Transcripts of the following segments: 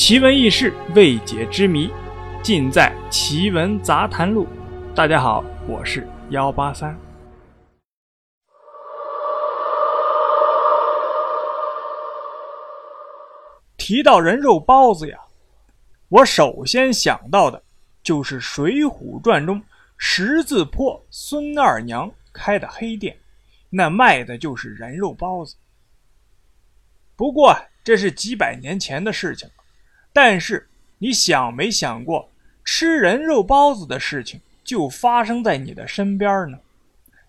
奇闻异事、未解之谜，尽在《奇闻杂谈录》。大家好，我是幺八三。提到人肉包子呀，我首先想到的就是《水浒传》中十字坡孙二娘开的黑店，那卖的就是人肉包子。不过这是几百年前的事情。但是你想没想过，吃人肉包子的事情就发生在你的身边呢？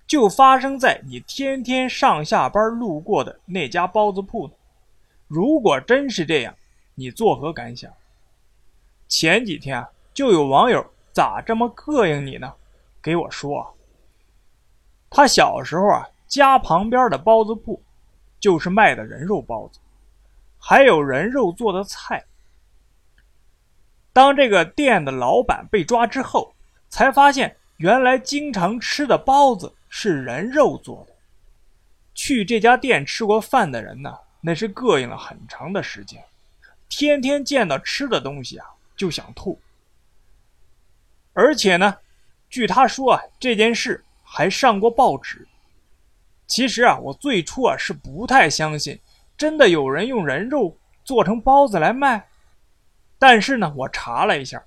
就发生在你天天上下班路过的那家包子铺呢？如果真是这样，你作何感想？前几天就有网友咋这么膈应你呢？给我说，他小时候啊，家旁边的包子铺就是卖的人肉包子，还有人肉做的菜。当这个店的老板被抓之后，才发现原来经常吃的包子是人肉做的。去这家店吃过饭的人呢，那是膈应了很长的时间，天天见到吃的东西啊就想吐。而且呢，据他说啊，这件事还上过报纸。其实啊，我最初啊是不太相信，真的有人用人肉做成包子来卖。但是呢，我查了一下，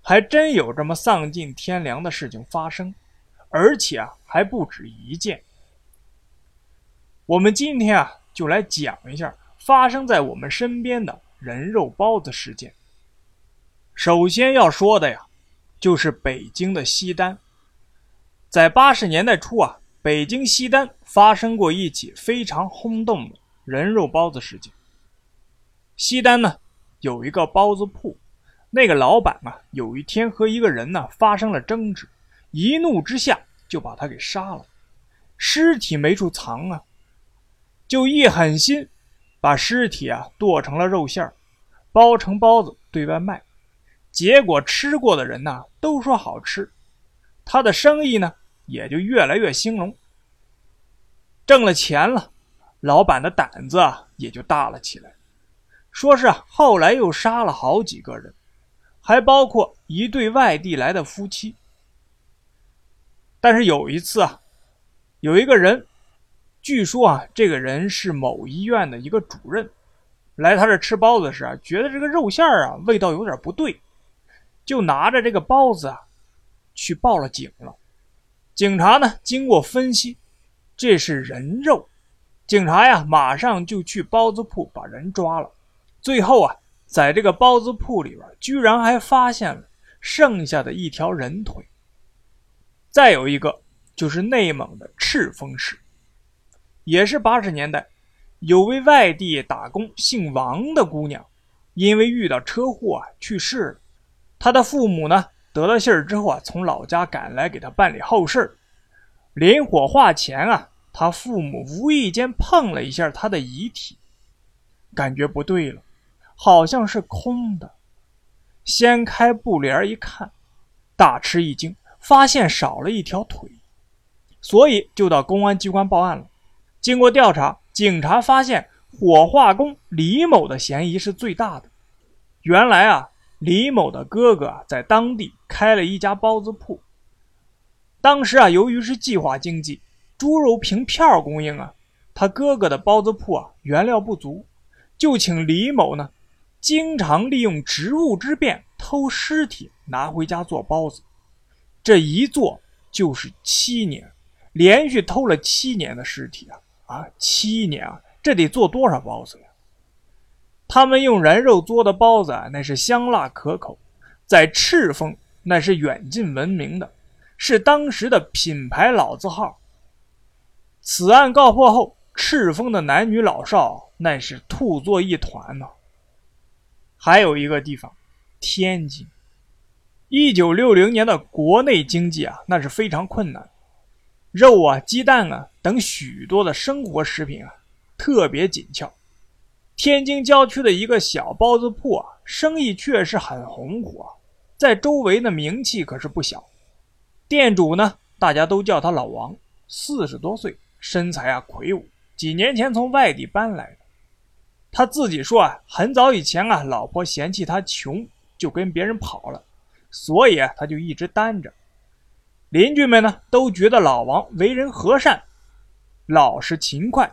还真有这么丧尽天良的事情发生，而且啊还不止一件。我们今天啊就来讲一下发生在我们身边的人肉包子事件。首先要说的呀，就是北京的西单。在八十年代初啊，北京西单发生过一起非常轰动的人肉包子事件。西单呢。有一个包子铺，那个老板啊，有一天和一个人呢发生了争执，一怒之下就把他给杀了，尸体没处藏啊，就一狠心把尸体啊剁成了肉馅包成包子对外卖，结果吃过的人呐都说好吃，他的生意呢也就越来越兴隆，挣了钱了，老板的胆子啊也就大了起来。说是后来又杀了好几个人，还包括一对外地来的夫妻。但是有一次啊，有一个人，据说啊，这个人是某医院的一个主任，来他这吃包子时啊，觉得这个肉馅啊味道有点不对，就拿着这个包子啊去报了警了。警察呢经过分析，这是人肉，警察呀马上就去包子铺把人抓了。最后啊，在这个包子铺里边，居然还发现了剩下的一条人腿。再有一个就是内蒙的赤峰市，也是八十年代，有位外地打工姓王的姑娘，因为遇到车祸啊去世了。她的父母呢得了信儿之后啊，从老家赶来给她办理后事。临火化前啊，她父母无意间碰了一下她的遗体，感觉不对了。好像是空的，掀开布帘一看，大吃一惊，发现少了一条腿，所以就到公安机关报案了。经过调查，警察发现火化工李某的嫌疑是最大的。原来啊，李某的哥哥在当地开了一家包子铺，当时啊，由于是计划经济，猪肉凭票供应啊，他哥哥的包子铺啊原料不足，就请李某呢。经常利用职务之便偷尸体拿回家做包子，这一做就是七年，连续偷了七年的尸体啊啊！七年啊，这得做多少包子呀？他们用人肉做的包子啊，那是香辣可口，在赤峰那是远近闻名的，是当时的品牌老字号。此案告破后，赤峰的男女老少那是吐作一团呐。还有一个地方，天津。一九六零年的国内经济啊，那是非常困难，肉啊、鸡蛋啊等许多的生活食品啊，特别紧俏。天津郊区的一个小包子铺啊，生意确实很红火，在周围的名气可是不小。店主呢，大家都叫他老王，四十多岁，身材啊魁梧，几年前从外地搬来的。他自己说啊，很早以前啊，老婆嫌弃他穷，就跟别人跑了，所以啊，他就一直单着。邻居们呢，都觉得老王为人和善，老实勤快，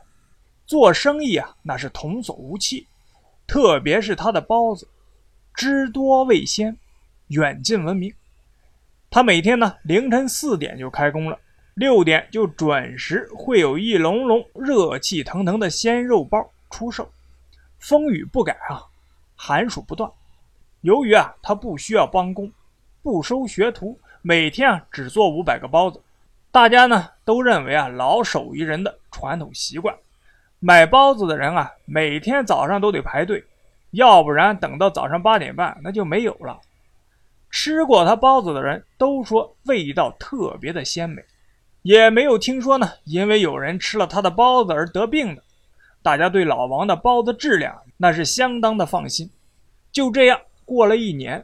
做生意啊，那是童叟无欺。特别是他的包子，汁多味鲜，远近闻名。他每天呢，凌晨四点就开工了。六点就准时会有一笼笼热气腾腾的鲜肉包出售，风雨不改啊，寒暑不断。由于啊，他不需要帮工，不收学徒，每天啊只做五百个包子。大家呢都认为啊，老手艺人的传统习惯，买包子的人啊，每天早上都得排队，要不然等到早上八点半那就没有了。吃过他包子的人都说味道特别的鲜美。也没有听说呢，因为有人吃了他的包子而得病的。大家对老王的包子质量那是相当的放心。就这样过了一年，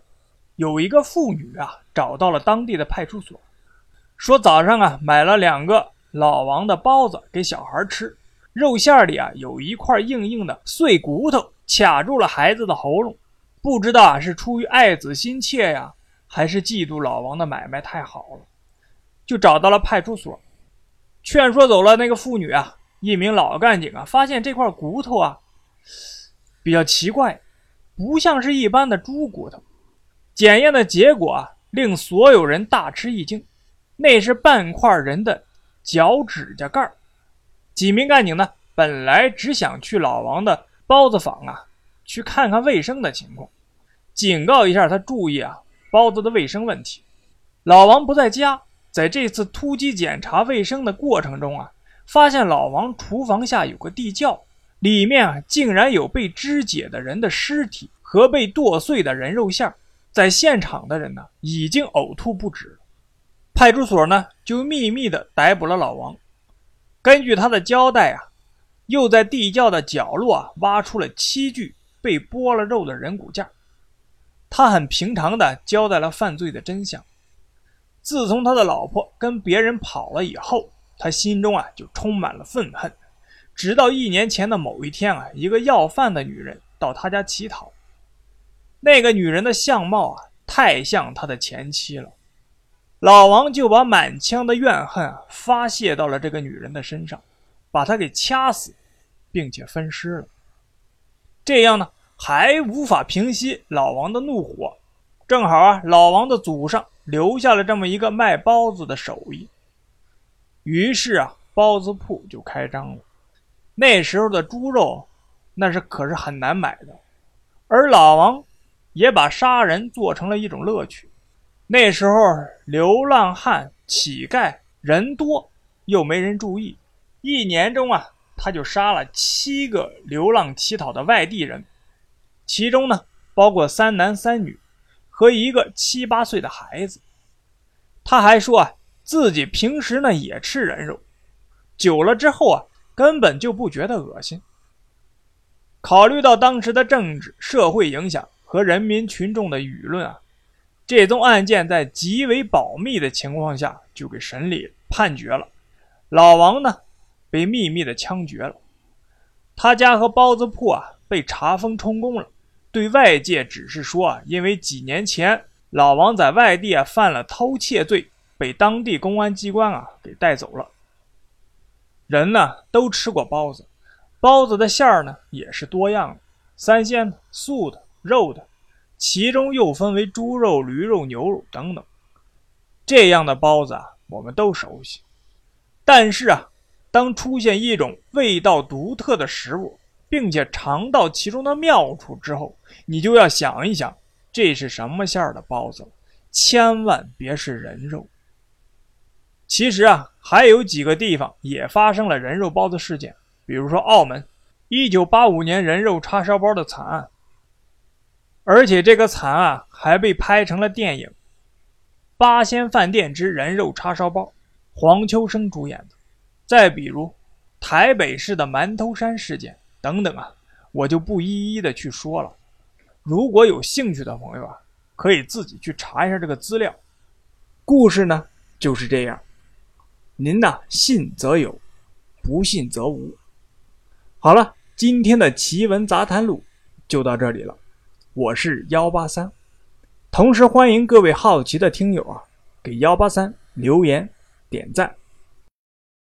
有一个妇女啊找到了当地的派出所，说早上啊买了两个老王的包子给小孩吃，肉馅里啊有一块硬硬的碎骨头卡住了孩子的喉咙，不知道啊是出于爱子心切呀，还是嫉妒老王的买卖太好了。就找到了派出所，劝说走了那个妇女啊。一名老干警啊，发现这块骨头啊比较奇怪，不像是一般的猪骨头。检验的结果啊，令所有人大吃一惊，那是半块人的脚指甲盖几名干警呢，本来只想去老王的包子坊啊，去看看卫生的情况，警告一下他注意啊包子的卫生问题。老王不在家。在这次突击检查卫生的过程中啊，发现老王厨房下有个地窖，里面啊竟然有被肢解的人的尸体和被剁碎的人肉馅在现场的人呢已经呕吐不止。派出所呢就秘密的逮捕了老王，根据他的交代啊，又在地窖的角落啊挖出了七具被剥了肉的人骨架。他很平常的交代了犯罪的真相。自从他的老婆跟别人跑了以后，他心中啊就充满了愤恨。直到一年前的某一天啊，一个要饭的女人到他家乞讨，那个女人的相貌啊太像他的前妻了。老王就把满腔的怨恨啊发泄到了这个女人的身上，把她给掐死，并且分尸了。这样呢还无法平息老王的怒火。正好啊，老王的祖上。留下了这么一个卖包子的手艺，于是啊，包子铺就开张了。那时候的猪肉，那是可是很难买的，而老王也把杀人做成了一种乐趣。那时候流浪汉、乞丐人多，又没人注意，一年中啊，他就杀了七个流浪乞讨的外地人，其中呢，包括三男三女。和一个七八岁的孩子，他还说啊，自己平时呢也吃人肉，久了之后啊，根本就不觉得恶心。考虑到当时的政治社会影响和人民群众的舆论啊，这宗案件在极为保密的情况下就给审理判决了。老王呢，被秘密的枪决了，他家和包子铺啊被查封充公了。对外界只是说啊，因为几年前老王在外地啊犯了偷窃罪，被当地公安机关啊给带走了。人呢都吃过包子，包子的馅儿呢也是多样的，三鲜的、素的、肉的，其中又分为猪肉、驴肉、牛肉等等。这样的包子啊，我们都熟悉。但是啊，当出现一种味道独特的食物，并且尝到其中的妙处之后，你就要想一想，这是什么馅儿的包子了千万别是人肉。其实啊，还有几个地方也发生了人肉包子事件，比如说澳门1985年人肉叉烧包的惨案，而且这个惨案还被拍成了电影《八仙饭店之人肉叉烧包》，黄秋生主演的。再比如，台北市的馒头山事件。等等啊，我就不一一的去说了。如果有兴趣的朋友啊，可以自己去查一下这个资料。故事呢就是这样，您呢信则有，不信则无。好了。今天的奇闻杂谈录就到这里了，我是幺八三，同时欢迎各位好奇的听友啊，给幺八三留言点赞。